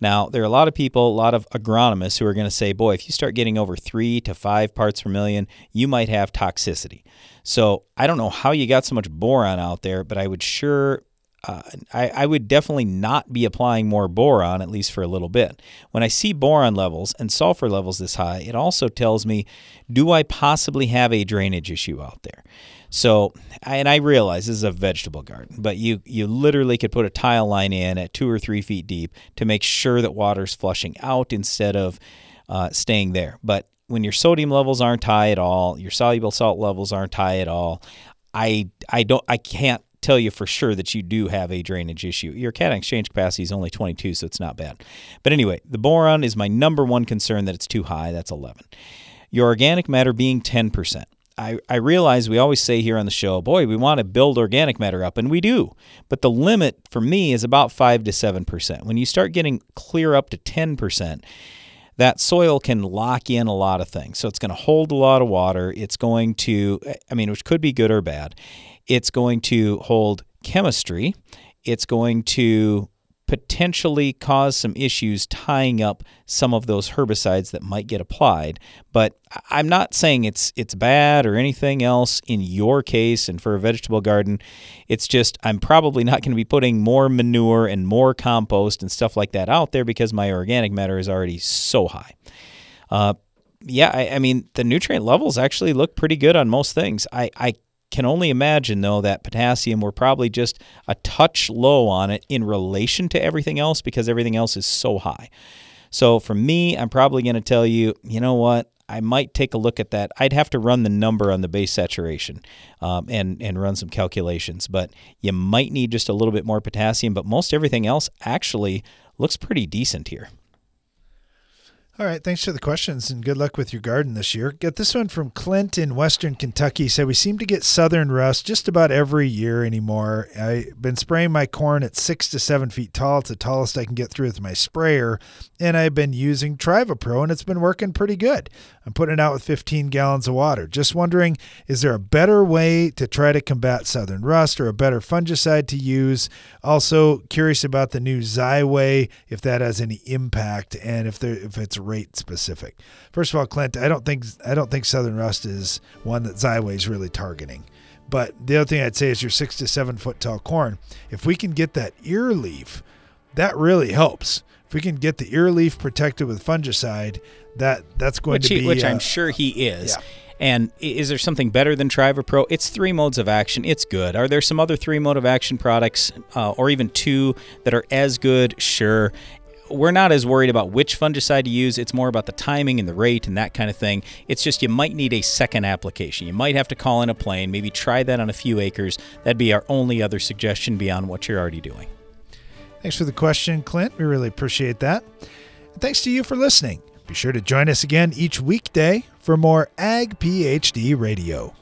Now, there are a lot of people, a lot of agronomists who are going to say, boy, if you start getting over three to five parts per million, you might have toxicity. So I don't know how you got so much boron out there, but I would sure uh, I, I would definitely not be applying more boron, at least for a little bit. When I see boron levels and sulfur levels this high, it also tells me do I possibly have a drainage issue out there? So, and I realize this is a vegetable garden, but you, you literally could put a tile line in at two or three feet deep to make sure that water's flushing out instead of uh, staying there. But when your sodium levels aren't high at all, your soluble salt levels aren't high at all, I, I don't, I can't tell you for sure that you do have a drainage issue. Your cation exchange capacity is only 22, so it's not bad. But anyway, the boron is my number one concern that it's too high. That's 11. Your organic matter being 10%. I, I realize we always say here on the show, boy, we want to build organic matter up, and we do. But the limit for me is about 5 to 7%. When you start getting clear up to 10%, that soil can lock in a lot of things. So it's going to hold a lot of water. It's going to, I mean, which could be good or bad. It's going to hold chemistry. It's going to potentially cause some issues tying up some of those herbicides that might get applied. But I'm not saying it's it's bad or anything else in your case and for a vegetable garden. It's just I'm probably not going to be putting more manure and more compost and stuff like that out there because my organic matter is already so high. Uh, yeah, I, I mean the nutrient levels actually look pretty good on most things. I, I can only imagine though that potassium we're probably just a touch low on it in relation to everything else because everything else is so high. So for me, I'm probably going to tell you, you know what? I might take a look at that. I'd have to run the number on the base saturation um, and and run some calculations, but you might need just a little bit more potassium. But most everything else actually looks pretty decent here. All right, thanks for the questions and good luck with your garden this year. Got this one from Clint in Western Kentucky. Said we seem to get southern rust just about every year anymore. I've been spraying my corn at six to seven feet tall. It's the tallest I can get through with my sprayer, and I've been using Trivapro, and it's been working pretty good. I'm putting it out with 15 gallons of water. Just wondering, is there a better way to try to combat southern rust or a better fungicide to use? Also, curious about the new Xyway, if that has any impact, and if there if it's rate specific. First of all, Clint, I don't think I don't think southern rust is one that Xyway is really targeting. But the other thing I'd say is your six to seven foot tall corn. If we can get that ear leaf, that really helps. If we can get the ear leaf protected with fungicide, that that's going which to he, be which uh, I'm sure he is. yeah. And is there something better than Trivapro? It's three modes of action. It's good. Are there some other three mode of action products, uh, or even two that are as good? Sure. We're not as worried about which fungicide to use. It's more about the timing and the rate and that kind of thing. It's just you might need a second application. You might have to call in a plane, maybe try that on a few acres. That'd be our only other suggestion beyond what you're already doing. Thanks for the question, Clint. We really appreciate that. And thanks to you for listening. Be sure to join us again each weekday for more Ag PhD Radio.